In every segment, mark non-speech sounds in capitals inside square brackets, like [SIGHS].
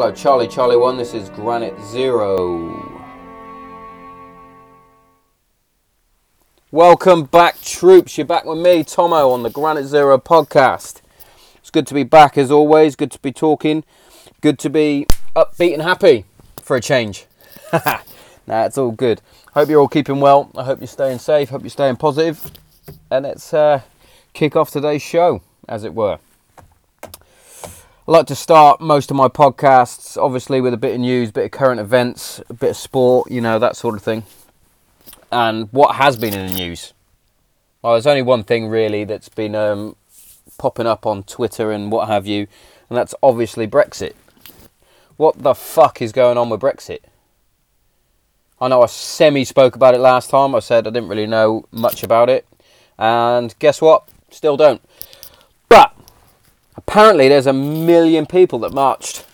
Hello, Charlie Charlie One. This is Granite Zero. Welcome back, troops. You're back with me, Tomo, on the Granite Zero podcast. It's good to be back as always. Good to be talking. Good to be upbeat and happy for a change. [LAUGHS] nah, it's all good. Hope you're all keeping well. I hope you're staying safe. Hope you're staying positive. And let's uh, kick off today's show, as it were. I like to start most of my podcasts, obviously, with a bit of news, a bit of current events, a bit of sport, you know, that sort of thing. And what has been in the news? Well, there's only one thing really that's been um, popping up on Twitter and what have you, and that's obviously Brexit. What the fuck is going on with Brexit? I know I semi spoke about it last time. I said I didn't really know much about it. And guess what? Still don't. Apparently there's a million people that marched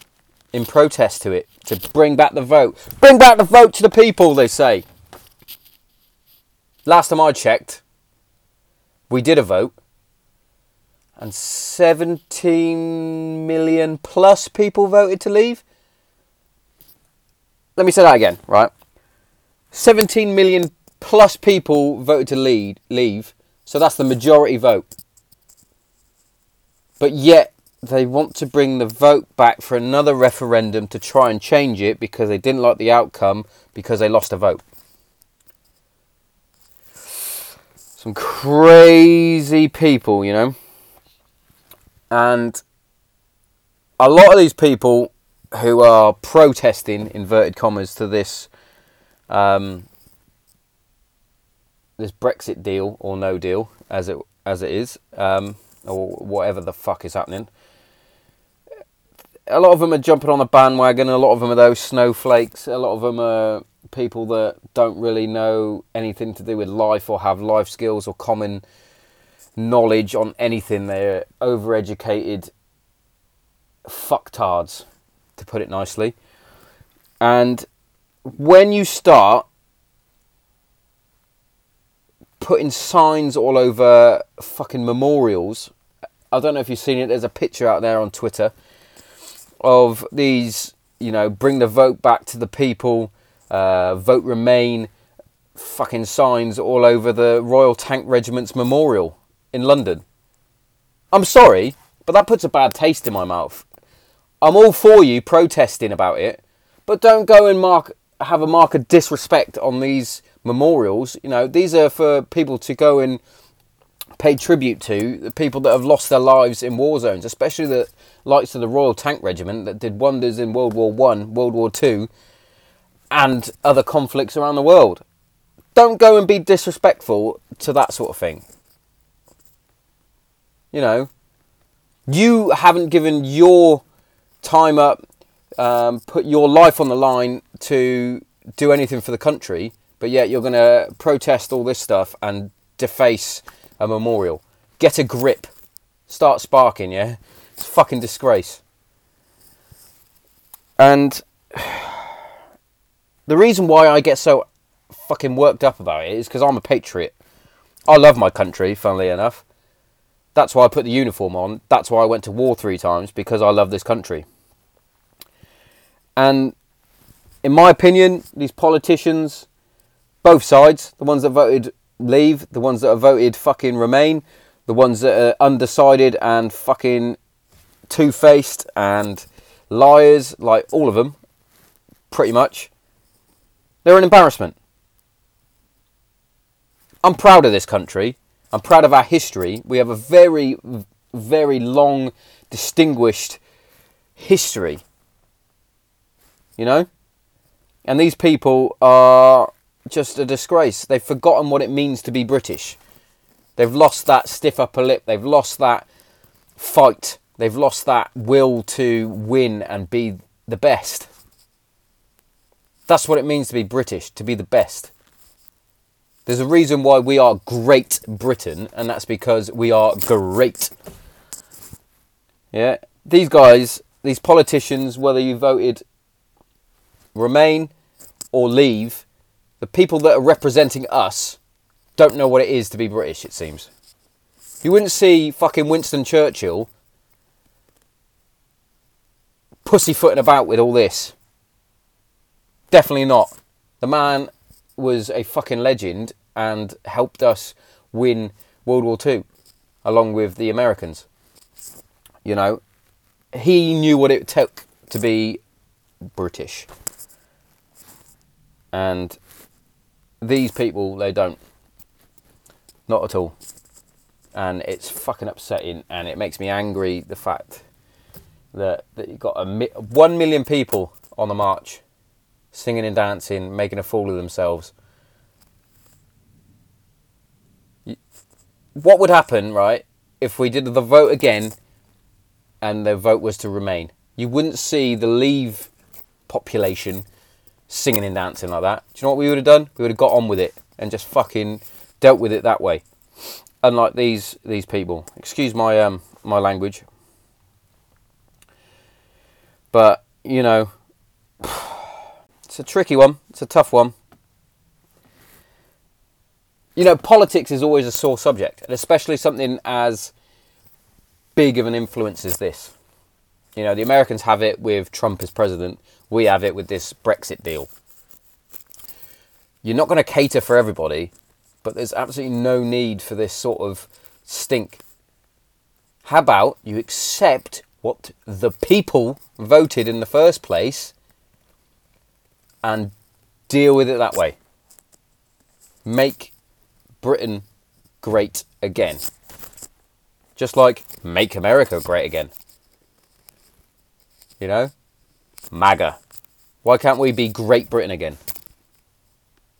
in protest to it to bring back the vote. Bring back the vote to the people, they say. Last time I checked, we did a vote. And 17 million plus people voted to leave. Let me say that again, right? 17 million plus people voted to lead, leave, so that's the majority vote. But yet they want to bring the vote back for another referendum to try and change it because they didn't like the outcome because they lost a vote. Some crazy people, you know. And a lot of these people who are protesting, inverted commas, to this um, this Brexit deal or no deal, as it as it is, um, or whatever the fuck is happening. A lot of them are jumping on the bandwagon. A lot of them are those snowflakes. A lot of them are people that don't really know anything to do with life or have life skills or common knowledge on anything. They're overeducated fucktards, to put it nicely. And when you start putting signs all over fucking memorials, I don't know if you've seen it, there's a picture out there on Twitter of these, you know, bring the vote back to the people, uh, vote remain fucking signs all over the Royal Tank Regiment's memorial in London. I'm sorry, but that puts a bad taste in my mouth. I'm all for you protesting about it, but don't go and mark have a mark of disrespect on these memorials. You know, these are for people to go and pay tribute to the people that have lost their lives in war zones, especially the likes of the Royal Tank Regiment that did wonders in World War One, World War Two, and other conflicts around the world. Don't go and be disrespectful to that sort of thing. You know, you haven't given your time up, um, put your life on the line to do anything for the country, but yet you're going to protest all this stuff and deface a memorial. Get a grip. Start sparking, yeah? It's fucking disgrace. And [SIGHS] the reason why I get so fucking worked up about it is because I'm a patriot. I love my country, funnily enough. That's why I put the uniform on. That's why I went to war three times, because I love this country. And in my opinion, these politicians, both sides, the ones that voted leave, the ones that have voted fucking remain, the ones that are undecided and fucking two faced and liars, like all of them, pretty much, they're an embarrassment. I'm proud of this country. I'm proud of our history. We have a very, very long, distinguished history. You know? And these people are just a disgrace. They've forgotten what it means to be British. They've lost that stiff upper lip. They've lost that fight. They've lost that will to win and be the best. That's what it means to be British, to be the best. There's a reason why we are Great Britain, and that's because we are great. Yeah, these guys, these politicians, whether you voted Remain or leave, the people that are representing us don't know what it is to be British, it seems. You wouldn't see fucking Winston Churchill pussyfooting about with all this. Definitely not. The man was a fucking legend and helped us win World War Two, along with the Americans. You know, he knew what it took to be British. And these people, they don't. Not at all. And it's fucking upsetting and it makes me angry the fact that, that you've got a mi- one million people on the march singing and dancing, making a fool of themselves. What would happen, right, if we did the vote again and the vote was to remain? You wouldn't see the leave population singing and dancing like that. Do you know what we would have done? We would have got on with it and just fucking dealt with it that way. Unlike these these people. Excuse my um my language. But, you know, [SIGHS] it's a tricky one. It's a tough one. You know, politics is always a sore subject, and especially something as big of an influence as this. You know, the Americans have it with Trump as president. We have it with this Brexit deal. You're not going to cater for everybody, but there's absolutely no need for this sort of stink. How about you accept what the people voted in the first place and deal with it that way? Make Britain great again. Just like make America great again. You know? MAGA. Why can't we be Great Britain again?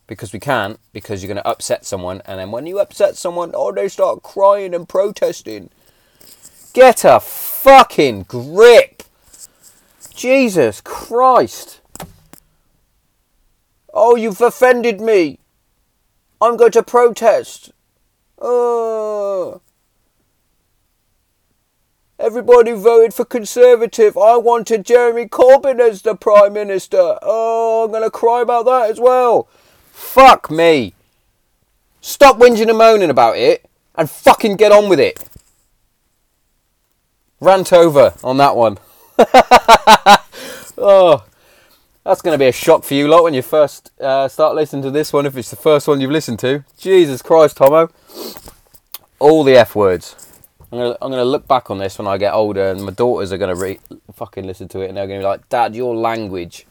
Because we can't, because you're going to upset someone, and then when you upset someone, oh, they start crying and protesting. Get a fucking grip! Jesus Christ! Oh, you've offended me! I'm going to protest! Oh. Everybody voted for Conservative. I wanted Jeremy Corbyn as the Prime Minister. Oh, I'm going to cry about that as well. Fuck me. Stop whinging and moaning about it and fucking get on with it. Rant over on that one. [LAUGHS] oh, that's going to be a shock for you lot when you first uh, start listening to this one, if it's the first one you've listened to. Jesus Christ, Tomo. All the F words. I'm gonna, I'm gonna look back on this when I get older, and my daughters are gonna re- fucking listen to it, and they're gonna be like, "Dad, your language."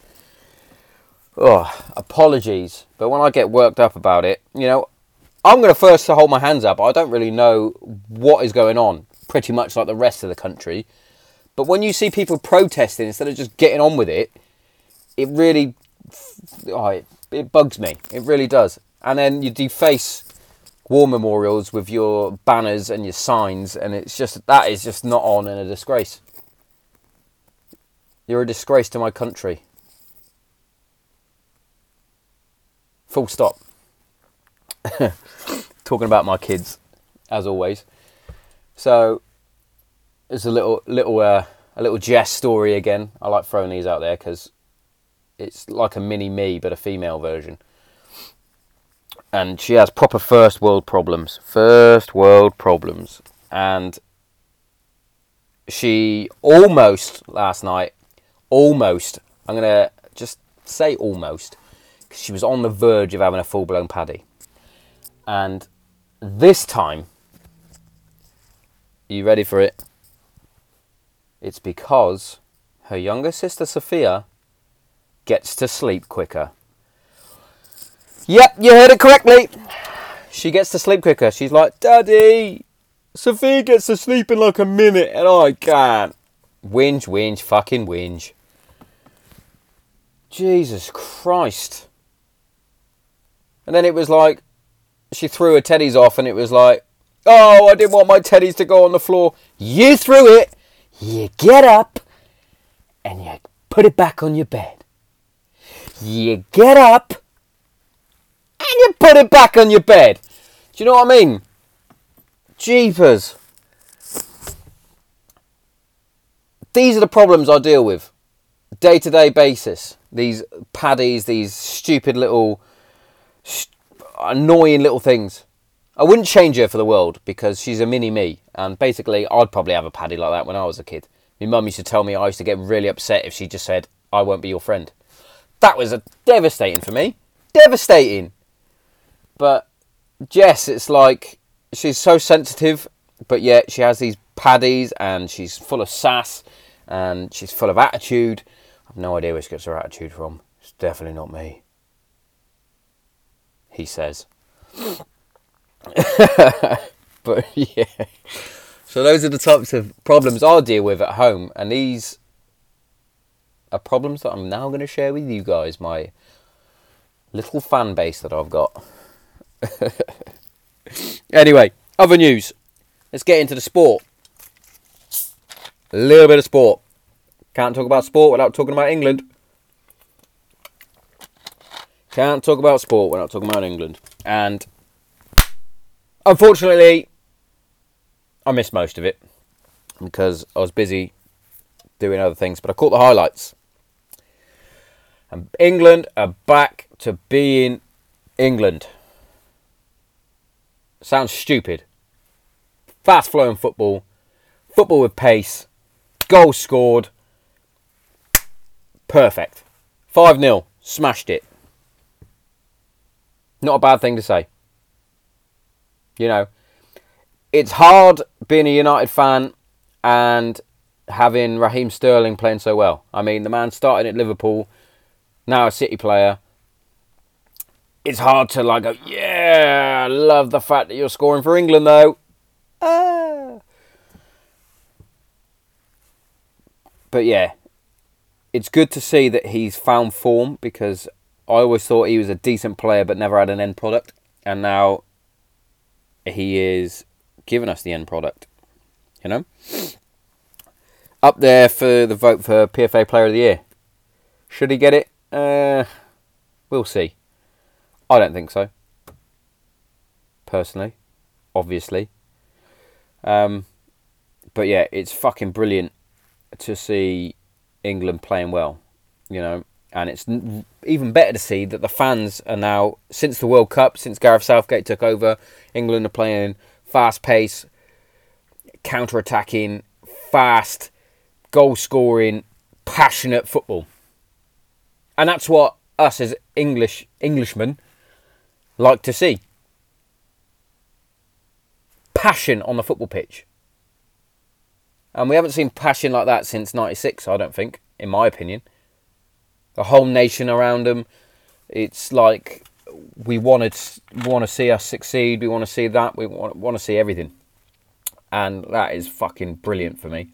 Oh, apologies, but when I get worked up about it, you know, I'm gonna first hold my hands up. I don't really know what is going on, pretty much like the rest of the country. But when you see people protesting instead of just getting on with it, it really, oh, it, it bugs me. It really does. And then you deface war memorials with your banners and your signs, and it's just that is just not on and a disgrace. You're a disgrace to my country. Full stop. [LAUGHS] Talking about my kids, as always. So it's a little little uh, a little Jess story again. I like throwing these out there because it's like a mini me, but a female version and she has proper first world problems. First world problems. And she almost last night, almost, I'm going to just say almost, because she was on the verge of having a full blown paddy. And this time, you ready for it? It's because her younger sister Sophia gets to sleep quicker. Yep, you heard it correctly. She gets to sleep quicker. She's like, Daddy, Sophie gets to sleep in like a minute and I can't. Whinge, whinge, fucking whinge. Jesus Christ. And then it was like, she threw her teddies off and it was like, oh, I didn't want my teddies to go on the floor. You threw it. You get up and you put it back on your bed. You get up you put it back on your bed. Do you know what I mean? Jeepers. These are the problems I deal with day to day basis. These paddies, these stupid little, st- annoying little things. I wouldn't change her for the world because she's a mini me, and basically, I'd probably have a paddy like that when I was a kid. My mum used to tell me I used to get really upset if she just said, I won't be your friend. That was a devastating for me. Devastating. But Jess, it's like she's so sensitive, but yet she has these paddies and she's full of sass and she's full of attitude. I've no idea where she gets her attitude from. It's definitely not me. He says. [LAUGHS] but yeah. So those are the types of problems I deal with at home, and these are problems that I'm now going to share with you guys, my little fan base that I've got. [LAUGHS] anyway, other news. Let's get into the sport. A little bit of sport. Can't talk about sport without talking about England. Can't talk about sport without talking about England. And unfortunately, I missed most of it because I was busy doing other things, but I caught the highlights. And England are back to being England. Sounds stupid. Fast flowing football, football with pace, goal scored. Perfect. 5 0. Smashed it. Not a bad thing to say. You know, it's hard being a United fan and having Raheem Sterling playing so well. I mean, the man started at Liverpool, now a City player. It's hard to like go, yeah, I love the fact that you're scoring for England though. Ah. But yeah, it's good to see that he's found form because I always thought he was a decent player but never had an end product. And now he is giving us the end product. You know? Up there for the vote for PFA Player of the Year. Should he get it? Uh, we'll see. I don't think so. Personally. Obviously. Um, but yeah, it's fucking brilliant to see England playing well. You know, and it's even better to see that the fans are now, since the World Cup, since Gareth Southgate took over, England are playing fast pace, counter attacking, fast, goal scoring, passionate football. And that's what us as English Englishmen like to see. Passion on the football pitch. And we haven't seen passion like that since 96, I don't think, in my opinion. The whole nation around them. It's like we want to want to see us succeed. We want to see that. We want, want to see everything, and that is fucking brilliant for me.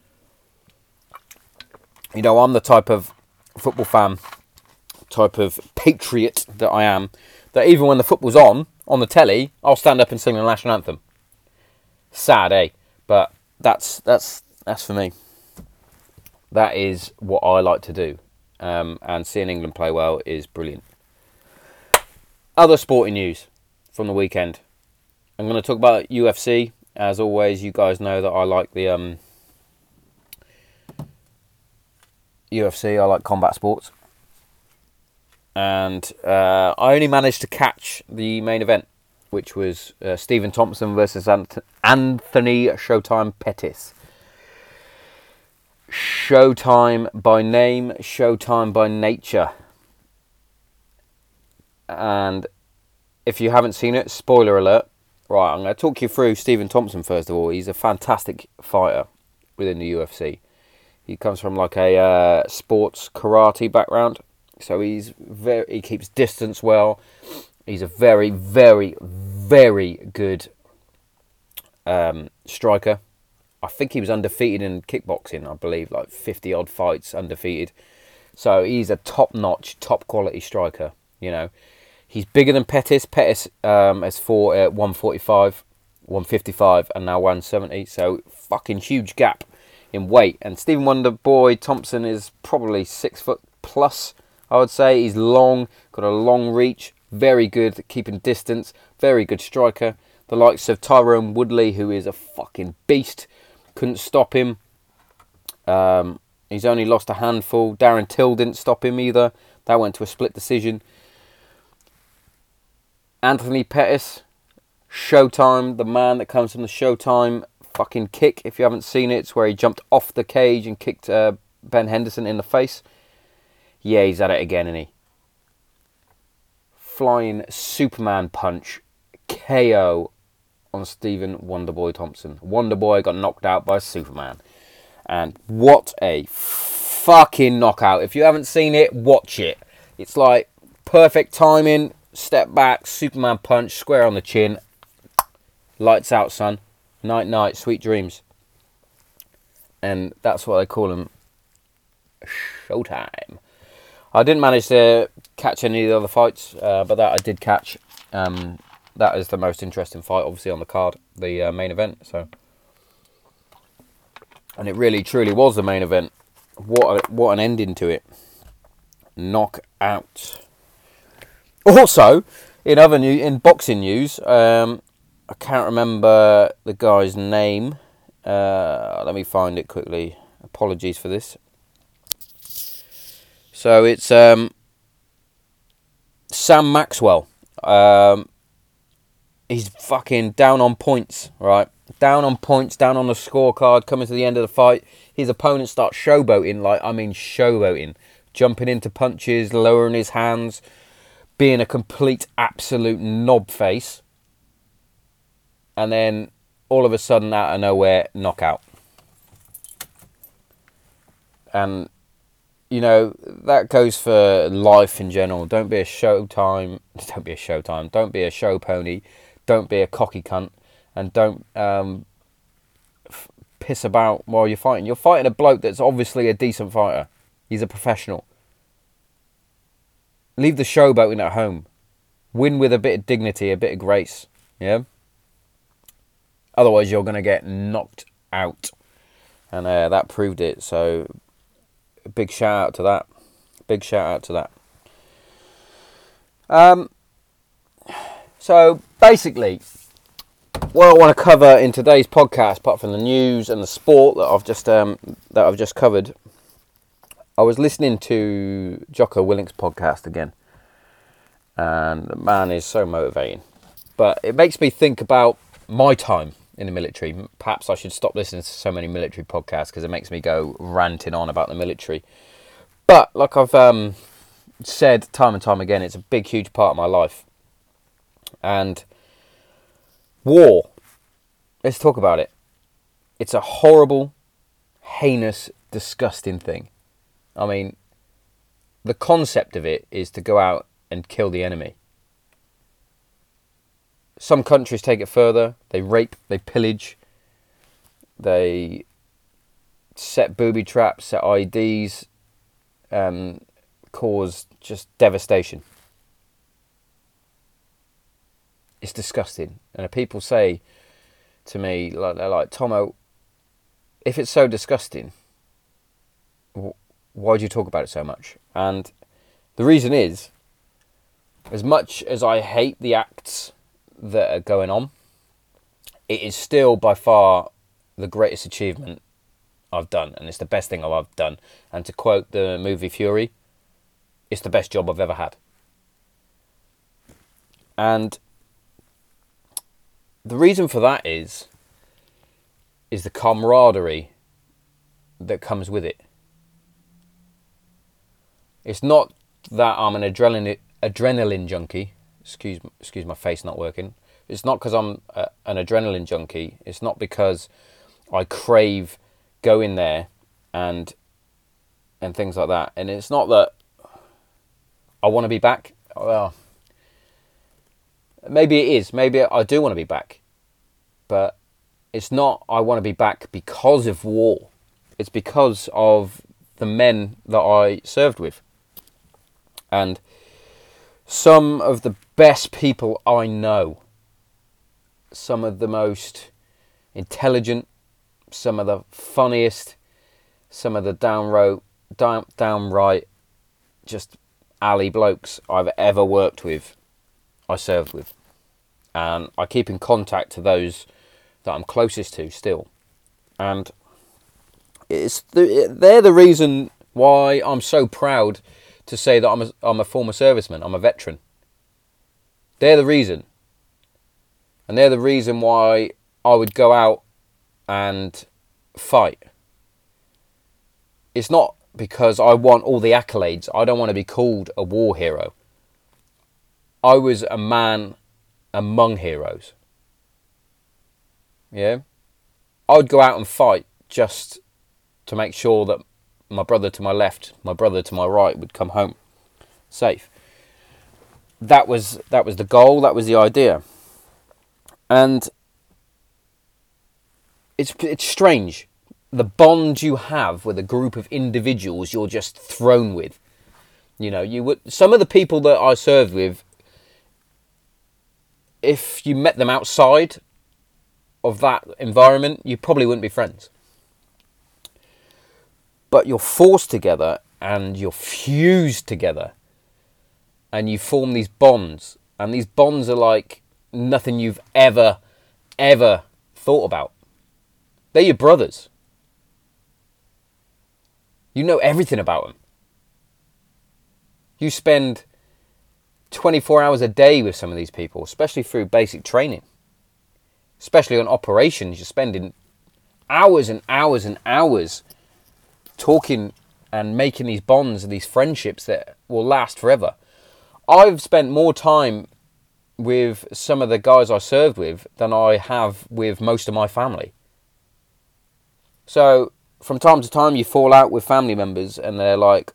You know, I'm the type of football fan, type of patriot that I am. That even when the football's on on the telly, I'll stand up and sing the national anthem. Sad, eh? But that's that's that's for me. That is what I like to do, um, and seeing England play well is brilliant. Other sporting news from the weekend. I'm going to talk about UFC. As always, you guys know that I like the um, UFC. I like combat sports, and uh, I only managed to catch the main event, which was uh, Stephen Thompson versus Anthony Showtime Pettis. Showtime by name, Showtime by nature and if you haven't seen it, spoiler alert. Right, I'm going to talk you through Stephen Thompson first of all. He's a fantastic fighter within the UFC. He comes from like a uh, sports karate background, so he's very he keeps distance well. He's a very, very, very good um, striker. I think he was undefeated in kickboxing. I believe like fifty odd fights undefeated. So he's a top notch, top quality striker. You know, He's bigger than Pettis. Pettis um, has fought at 145, 155, and now 170. So fucking huge gap in weight. And Stephen Wonder Boy Thompson is probably six foot plus. I would say he's long, got a long reach, very good keeping distance, very good striker. The likes of Tyron Woodley, who is a fucking beast, couldn't stop him. Um, he's only lost a handful. Darren Till didn't stop him either. That went to a split decision. Anthony Pettis, Showtime, the man that comes from the Showtime fucking kick. If you haven't seen it, it's where he jumped off the cage and kicked uh, Ben Henderson in the face. Yeah, he's at it again, and he flying Superman punch KO on Stephen Wonderboy Thompson. Wonderboy got knocked out by Superman. And what a fucking knockout. If you haven't seen it, watch it. It's like perfect timing, step back, Superman punch, square on the chin. Lights out, son. Night, night, sweet dreams. And that's what they call them. Showtime. I didn't manage to catch any of the other fights, uh, but that I did catch. Um, that is the most interesting fight, obviously, on the card, the uh, main event. So, and it really, truly was the main event. What a, what an ending to it! Knockout. Also, in other new in boxing news, um, I can't remember the guy's name. Uh, let me find it quickly. Apologies for this. So it's um, Sam Maxwell. Um, he's fucking down on points, right? Down on points, down on the scorecard, coming to the end of the fight. His opponent starts showboating, like, I mean, showboating. Jumping into punches, lowering his hands, being a complete, absolute knob face. And then all of a sudden, out of nowhere, knockout. And, you know, that goes for life in general. Don't be a showtime. [LAUGHS] Don't be a showtime. Don't be a show pony don't be a cocky cunt and don't um, f- piss about while you're fighting. You're fighting a bloke that's obviously a decent fighter. He's a professional. Leave the showboating at home. Win with a bit of dignity, a bit of grace. Yeah. Otherwise, you're going to get knocked out, and uh, that proved it. So, big shout out to that. Big shout out to that. Um. So basically, what I want to cover in today's podcast, apart from the news and the sport that I've just um, that I've just covered, I was listening to Jocko Willink's podcast again, and the man is so motivating. But it makes me think about my time in the military. Perhaps I should stop listening to so many military podcasts because it makes me go ranting on about the military. But like I've um, said time and time again, it's a big, huge part of my life. And War. Let's talk about it. It's a horrible, heinous, disgusting thing. I mean, the concept of it is to go out and kill the enemy. Some countries take it further. They rape, they pillage, they set booby traps, set IEDs, um, cause just devastation. it's disgusting. And people say to me, like, they're like, Tomo, if it's so disgusting, why do you talk about it so much? And the reason is, as much as I hate the acts that are going on, it is still by far the greatest achievement I've done, and it's the best thing I've done. And to quote the movie Fury, it's the best job I've ever had. And the reason for that is is the camaraderie that comes with it. It's not that I'm an adrenaline adrenaline junkie. Excuse excuse my face not working. It's not because I'm a, an adrenaline junkie. It's not because I crave going there and and things like that. And it's not that I want to be back. Well, maybe it is. Maybe I do want to be back. But it's not I want to be back because of war. It's because of the men that I served with. And some of the best people I know, some of the most intelligent, some of the funniest, some of the downright, down, downright just ally blokes I've ever worked with I served with. And I keep in contact to those that I'm closest to still. And it's the, they're the reason why I'm so proud to say that I'm a, I'm a former serviceman, I'm a veteran. They're the reason. And they're the reason why I would go out and fight. It's not because I want all the accolades. I don't want to be called a war hero. I was a man among heroes. Yeah? I'd go out and fight just to make sure that my brother to my left, my brother to my right would come home safe. That was that was the goal, that was the idea. And it's it's strange the bond you have with a group of individuals you're just thrown with. You know, you would some of the people that I served with if you met them outside of that environment, you probably wouldn't be friends. But you're forced together and you're fused together and you form these bonds. And these bonds are like nothing you've ever, ever thought about. They're your brothers. You know everything about them. You spend 24 hours a day with some of these people, especially through basic training especially on operations, you're spending hours and hours and hours talking and making these bonds and these friendships that will last forever. I've spent more time with some of the guys I served with than I have with most of my family. So, from time to time, you fall out with family members and they're like,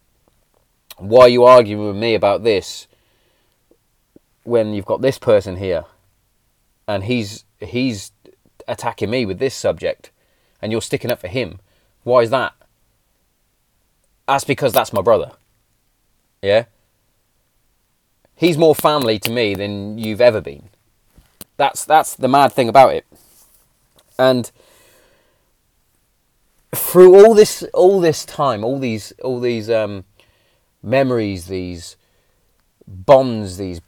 Why are you arguing with me about this when you've got this person here? And he's he's attacking me with this subject and you're sticking up for him. Why is that? That's because that's my brother. Yeah? He's more family to me than you've ever been. That's that's the mad thing about it. And through all this all this time, all these all these um, memories, these bonds, these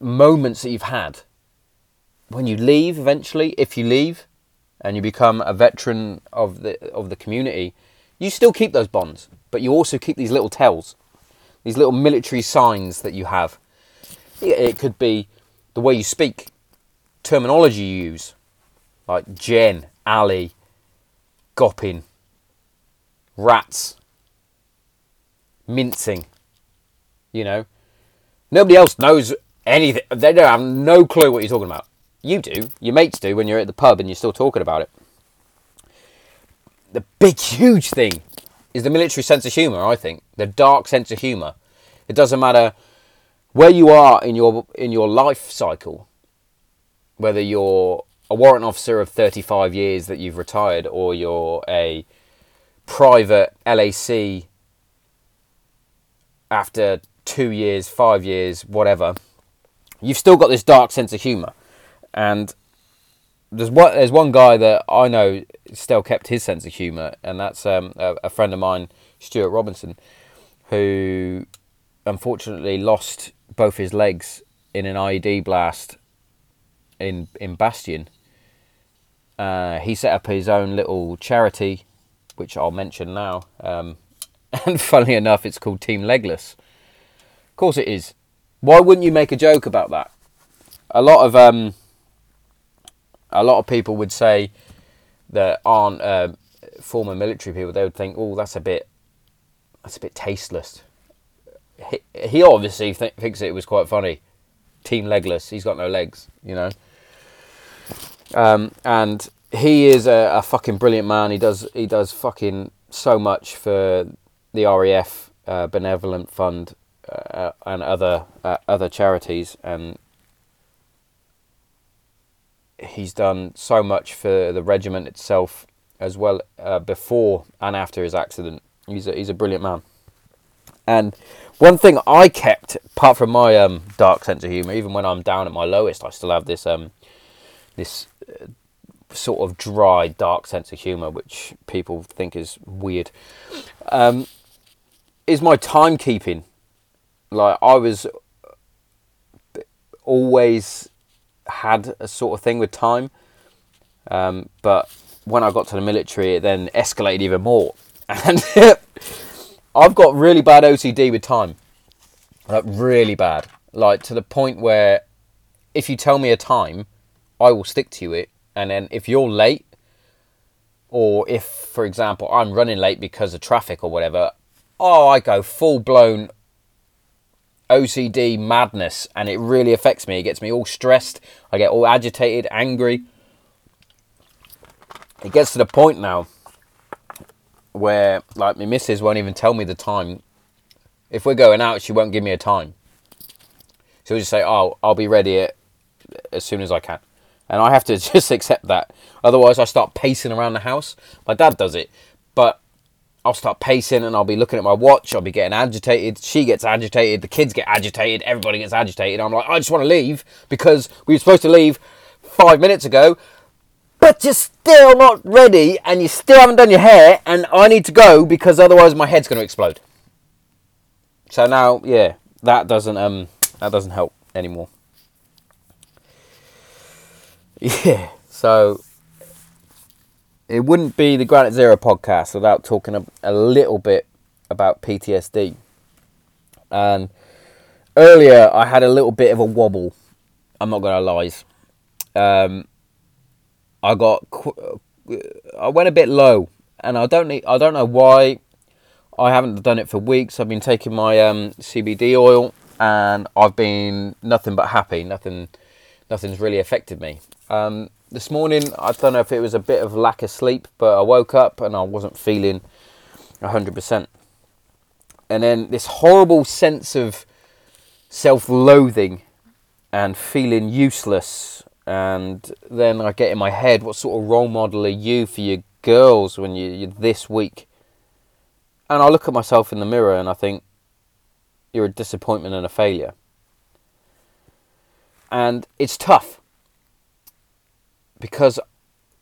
moments that you've had, when you leave eventually, if you leave and you become a veteran of the of the community, you still keep those bonds, but you also keep these little tells, these little military signs that you have. It could be the way you speak, terminology you use, like gen, ally, gopping, rats, mincing. You know, nobody else knows anything. They don't have no clue what you're talking about. You do. Your mates do when you're at the pub and you're still talking about it. The big, huge thing is the military sense of humour, I think. The dark sense of humour. It doesn't matter where you are in your in your life cycle, whether you're a warrant officer of 35 years that you've retired or you're a private LAC after two years, five years, whatever, you've still got this dark sense of humour and there's one there's one guy that I know still kept his sense of humour, and that's um, a, a, friend of mine, Stuart Robinson, who unfortunately lost both his legs in an IED blast in in Bastion. Uh, he set up his own little charity, which I'll mention now. Um, [LAUGHS] and funnily enough, it's called Team Legless. Of course, it is. Why wouldn't you make a joke about that? A lot of um, a lot of people would say that aren't uh, former military people. They would think, "Oh, that's a bit, that's a bit tasteless." He, obviously th- thinks it was quite funny. Team legless. He's got no legs, you know. Um, and he is a, a, fucking brilliant man. He does he does fucking so much for the RAF uh, benevolent fund uh, and other uh, other charities, and he's done so much for the regiment itself as well uh, before and after his accident. He's a, he's a brilliant man. And one thing I kept, apart from my um, dark sense of humour, even when I'm down at my lowest, I still have this um, this uh, sort of dry, dark sense of humour, which people think is weird. Um, is my timekeeping. Like I was always had a sort of thing with time. Um, but when I got to the military, it then escalated even more. [LAUGHS] And I've got really bad OCD with time. Like, really bad. Like, to the point where if you tell me a time, I will stick to it. And then if you're late, or if, for example, I'm running late because of traffic or whatever, oh, I go full blown OCD madness and it really affects me. It gets me all stressed. I get all agitated, angry. It gets to the point now where, like, my missus won't even tell me the time. If we're going out, she won't give me a time. She'll just say, "Oh, I'll be ready as soon as I can," and I have to [LAUGHS] just accept that. Otherwise, I start pacing around the house. My dad does it, but I'll start pacing and I'll be looking at my watch. I'll be getting agitated. She gets agitated. The kids get agitated. Everybody gets agitated. I'm like, I just want to leave because we were supposed to leave five minutes ago, but you're still not ready and you still haven't done your hair, and I need to go because otherwise my head's going to explode. So now, yeah, that doesn't um that doesn't help anymore. [LAUGHS] Yeah, so it wouldn't be the Granite Zero podcast without talking a, a little bit about PTSD. And earlier, I had a little bit of a wobble. I'm not gonna lie. Um, I got, I went a bit low, and I don't need, I don't know why. I haven't done it for weeks. I've been taking my um, CBD oil, and I've been nothing but happy. Nothing, nothing's really affected me. Um, this morning, I don't know if it was a bit of lack of sleep, but I woke up and I wasn't feeling 100%. And then this horrible sense of self loathing and feeling useless. And then I get in my head, what sort of role model are you for your girls when you, you're this weak? And I look at myself in the mirror and I think, you're a disappointment and a failure. And it's tough because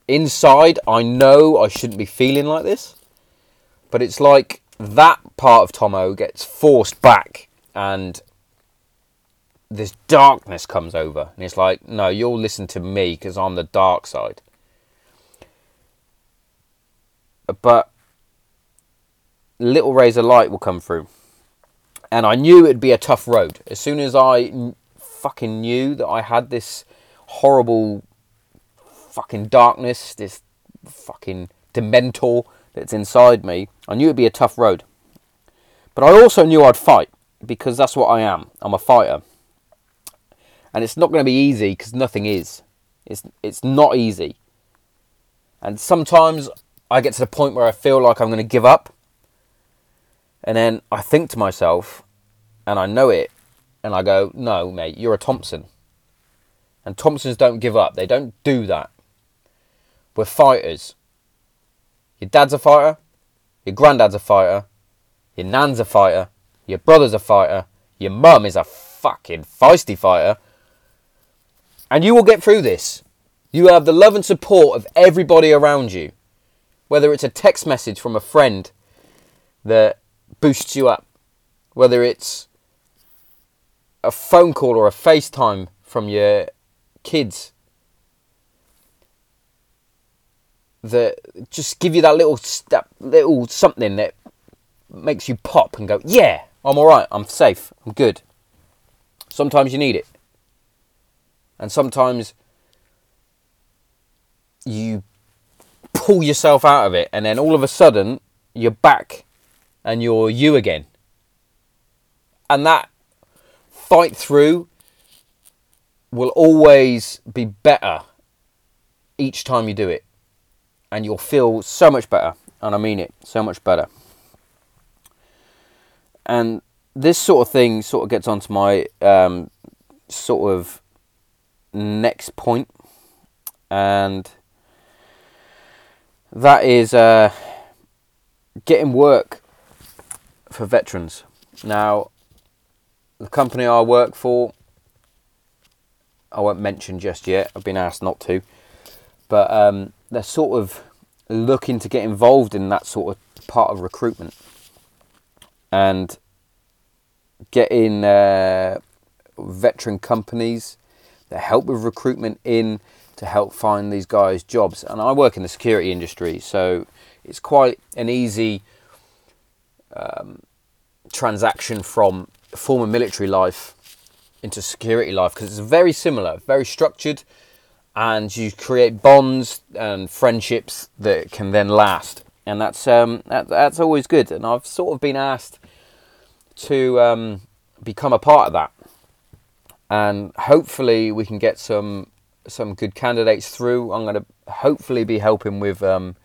inside I know I shouldn't be feeling like this, but it's like that part of Tomo gets forced back and this darkness comes over and it's like no you'll listen to me because i'm the dark side but little rays of light will come through and i knew it'd be a tough road as soon as i fucking knew that i had this horrible fucking darkness, this fucking dementor that's inside me, I knew it'd be a tough road. But I also knew I'd fight because that's what I am. I'm a fighter. And it's not going to be easy because nothing is. It's, it's not easy. And sometimes I get to the point where I feel like I'm going to give up. And then I think to myself, and I know it, and I go, no, mate, you're a Thompson. And Thompsons don't give up. They don't do that. We're fighters. Your dad's a fighter. Your granddad's a fighter. Your nan's a fighter. Your brother's a fighter. Your mum is a fucking feisty fighter. And you will get through this. You have the love and support of everybody around you. Whether it's a text message from a friend that boosts you up, whether it's a phone call or a FaceTime from your kids that just give you that little step, little something that makes you pop and go, yeah, I'm all right, I'm safe, I'm good. Sometimes you need it, and sometimes you pull yourself out of it, and then all of a sudden you're back and you're you again. And that fight through will always be better each time you do it and you'll feel so much better. And I mean it, so much better. And this sort of thing sort of gets onto my um, sort of next point, and that is uh, getting work for veterans. Now, the company I work for, I won't mention just yet. I've been asked not to, but um, they're sort of looking to get involved in that sort of part of recruitment and getting uh, veteran companies that help with recruitment in to help find these guys jobs. And I work in the security industry, so it's quite an easy um, transaction from former military life into security life because it's very similar, very structured, and you create bonds and friendships that can then last, and that's um, that, that's always good. And I've sort of been asked to um, become a part of that, and hopefully we can get some some good candidates through. I'm going to hopefully be helping with um,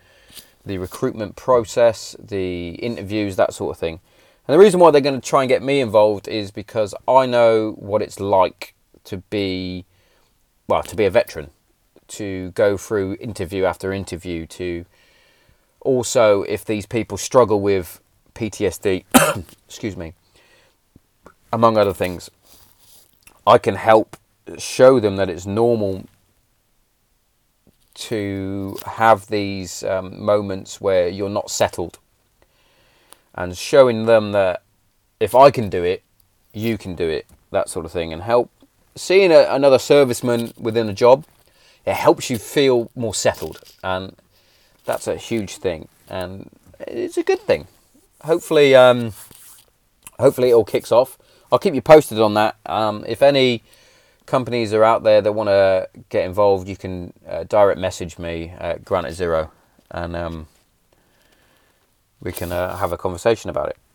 the recruitment process, the interviews, that sort of thing. And the reason why they're going to try and get me involved is because I know what it's like to be, well, to be a veteran, to go through interview after interview, to also, if these people struggle with PTSD, [COUGHS] excuse me, among other things, I can help show them that it's normal to have these um, moments where you're not settled and showing them that if I can do it, you can do it, that sort of thing, and help seeing a, another serviceman within a job, it helps you feel more settled, and that's a huge thing, and it's a good thing. Hopefully, um, hopefully it all kicks off. I'll keep you posted on that. Um, if any companies are out there that want to get involved, you can uh, direct message me at Granite Zero, and um, we can uh, have a conversation about it. [LAUGHS]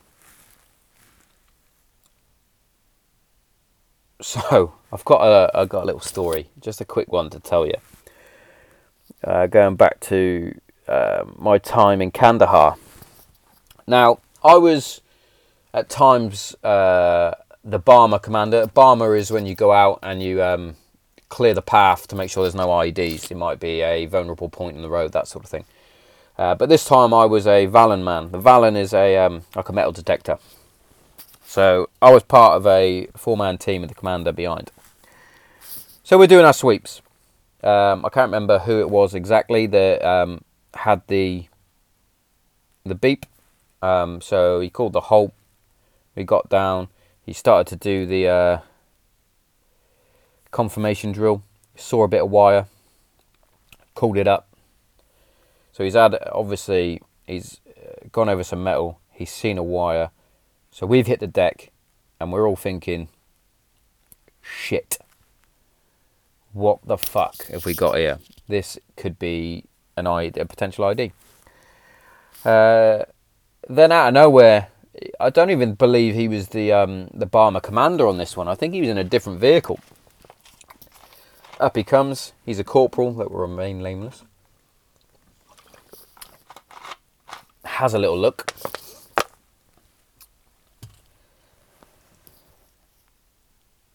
So I've got a I've got a little story, just a quick one to tell you. Uh, going back to uh, my time in Kandahar. Now I was at times uh, the Barma commander. Barma is when you go out and you um, clear the path to make sure there's no IEDs. It might be a vulnerable point in the road, that sort of thing. Uh, but this time I was a Vallon man. The Vallon is a um, like a metal detector. So I was part of a four-man team with the commander behind. So we're doing our sweeps. Um, I can't remember who it was exactly that um, had the the beep. Um, so he called the halt. We got down he started to do the uh, confirmation drill. Saw a bit of wire, called it up. So he's had obviously he's gone over some metal. He's seen a wire. So we've hit the deck, and we're all thinking, shit. What the fuck have we got here? This could be an ID, a potential ID. Uh, then out of nowhere, I don't even believe he was the um, the Barma commander on this one. I think he was in a different vehicle. Up he comes. He's a corporal that will remain nameless. Has a little look.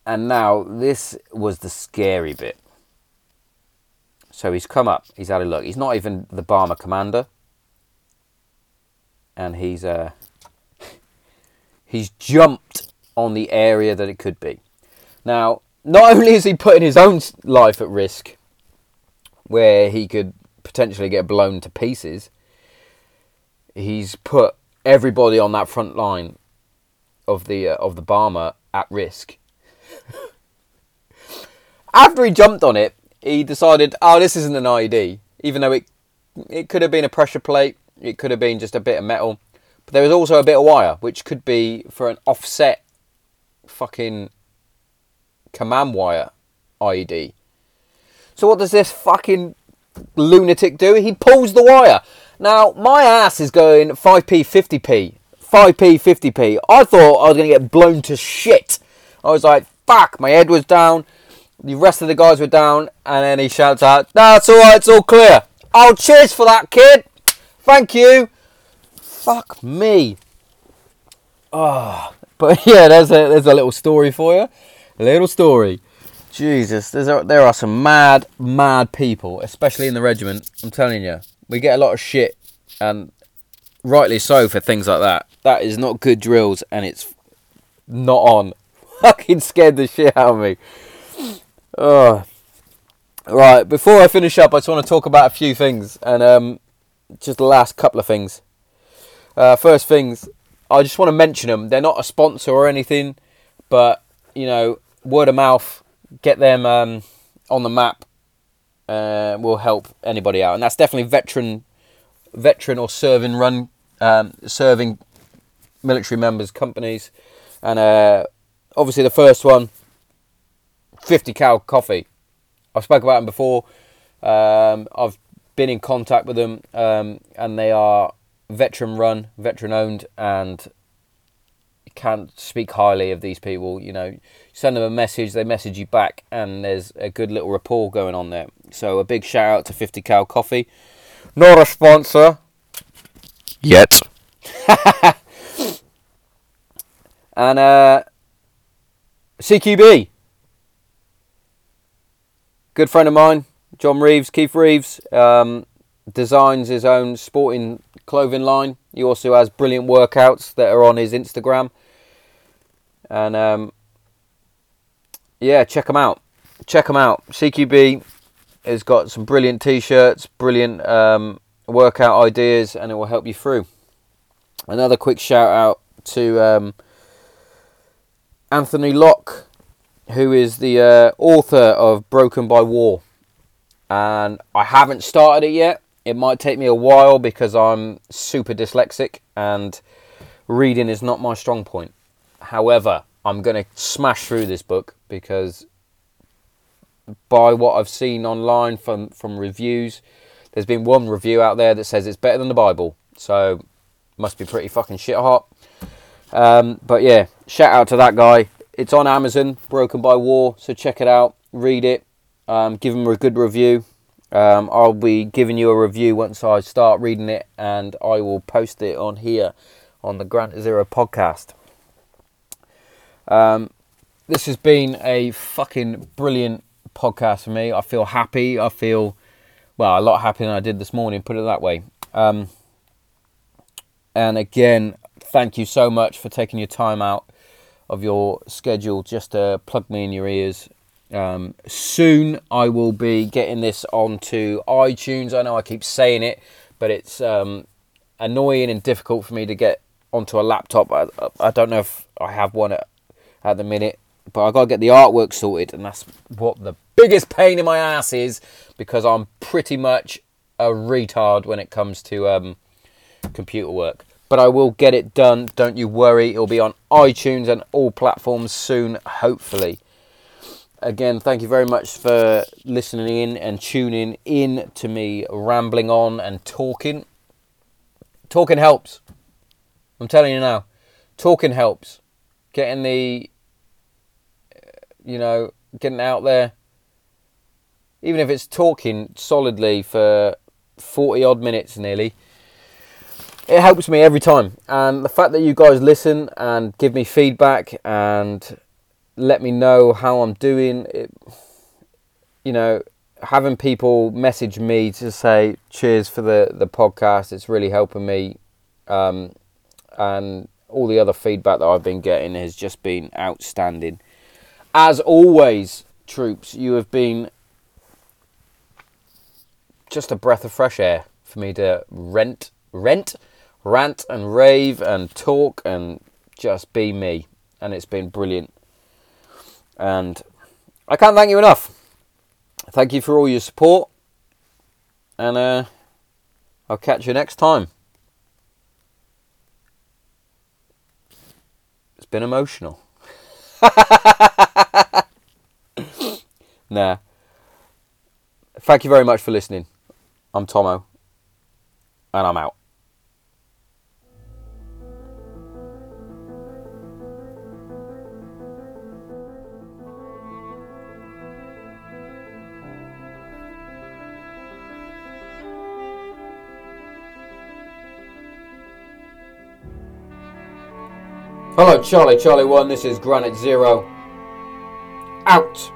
And now this was the scary bit. So he's come up. He's had a look. He's not even the Barma commander. And he's uh, he's jumped on the area that it could be. Now, not [LAUGHS] only is he putting his own life at risk, where he could potentially get blown to pieces, he's put everybody on that front line of the uh, of the Barma at risk. [LAUGHS] After he jumped on it, he decided, "Oh, this isn't an ID," even though it it could have been a pressure plate, it could have been just a bit of metal. But there is also a bit of wire, which could be for an offset fucking command wire IED. So what does this fucking lunatic do? He pulls the wire. Now, my ass is going 5p, 50p. 5p, 50p. I thought I was going to get blown to shit. I was like, fuck, my head was down. The rest of the guys were down. And then he shouts out, that's alright, it's all clear. Oh, cheers for that, kid. Thank you. Fuck me. Oh, but [LAUGHS] yeah, there's a there's a little story for you. A little story. Jesus, there's a, there are some mad, mad people, especially in the regiment. I'm telling you, we get a lot of shit, and rightly so for things like that. That is not good drills, and it's not on. [LAUGHS] Fucking scared the shit out of me. Oh, right. Before I finish up, I just want to talk about a few things, and um, just the last couple of things. Uh, first things, I just want to mention them. They're not a sponsor or anything, but you know, word of mouth, get them um, on the map, uh, will help anybody out, and that's definitely veteran, veteran or serving run, um, serving military members companies, and uh, obviously the first one, 50 cal coffee. I've spoke about them before. Um, I've been in contact with them, um, and they are veteran run, veteran owned, and can't speak highly of these people. You know, send them a message, they message you back, and there's a good little rapport going on there. So a big shout out to 50 Cal Coffee. Not a sponsor yet. [LAUGHS] and uh, CQB. Good friend of mine, John Reeves, Keith Reeves, um, designs his own sporting clothing line. He also has brilliant workouts that are on his Instagram. And um, yeah, check them out. Check them out. CQB has got some brilliant t-shirts, brilliant um, workout ideas, and it will help you through. Another quick shout out to um, Anthony Locke, who is the uh, author of Broken by War, and I haven't started it yet. It might take me a while because I'm super dyslexic and reading is not my strong point. However, I'm going to smash through this book because by what I've seen online from from reviews, there's been one review out there that says it's better than the Bible. So must be pretty fucking shit hot. Um, but yeah, shout out to that guy. It's on Amazon, Broken by War. So check it out, read it, um, give him a good review. Um, I'll be giving you a review once I start reading it, and I will post it on here on the Granite Zero podcast. Um, this has been a fucking brilliant podcast for me. I feel happy. I feel, well, a lot happier than I did this morning, put it that way. Um, and again, thank you so much for taking your time out of your schedule just to plug me in your ears. Um, soon I will be getting this onto iTunes. I know I keep saying it, but it's um, annoying and difficult for me to get onto a laptop. I, I don't know if I have one at, at the minute, but I got to get the artwork sorted, and that's what the biggest pain in my ass is because I'm pretty much a retard when it comes to um, computer work. But I will get it done, don't you worry. It'll be on iTunes and all platforms soon, hopefully. Again, thank you very much for listening in and tuning in to me rambling on and talking. Talking helps. I'm telling you now. Talking helps. Getting the, you know, getting out there. Even if it's talking solidly for 40 odd minutes nearly it helps me every time. And the fact that you guys listen and give me feedback and let me know how I'm doing, it, you know, having people message me to say cheers for the, the podcast, it's really helping me. Um, and all the other feedback that I've been getting has just been outstanding. As always, troops, you have been just a breath of fresh air for me to rent, rent rant and rave and talk and just be me. And it's been brilliant. And I can't thank you enough. Thank you for all your support. And uh, I'll catch you next time. It's been emotional. [LAUGHS] nah. Thank you very much for listening. I'm Tomo. And I'm out. Hello, Charlie, Charlie 1, this is Granite Zero. Out.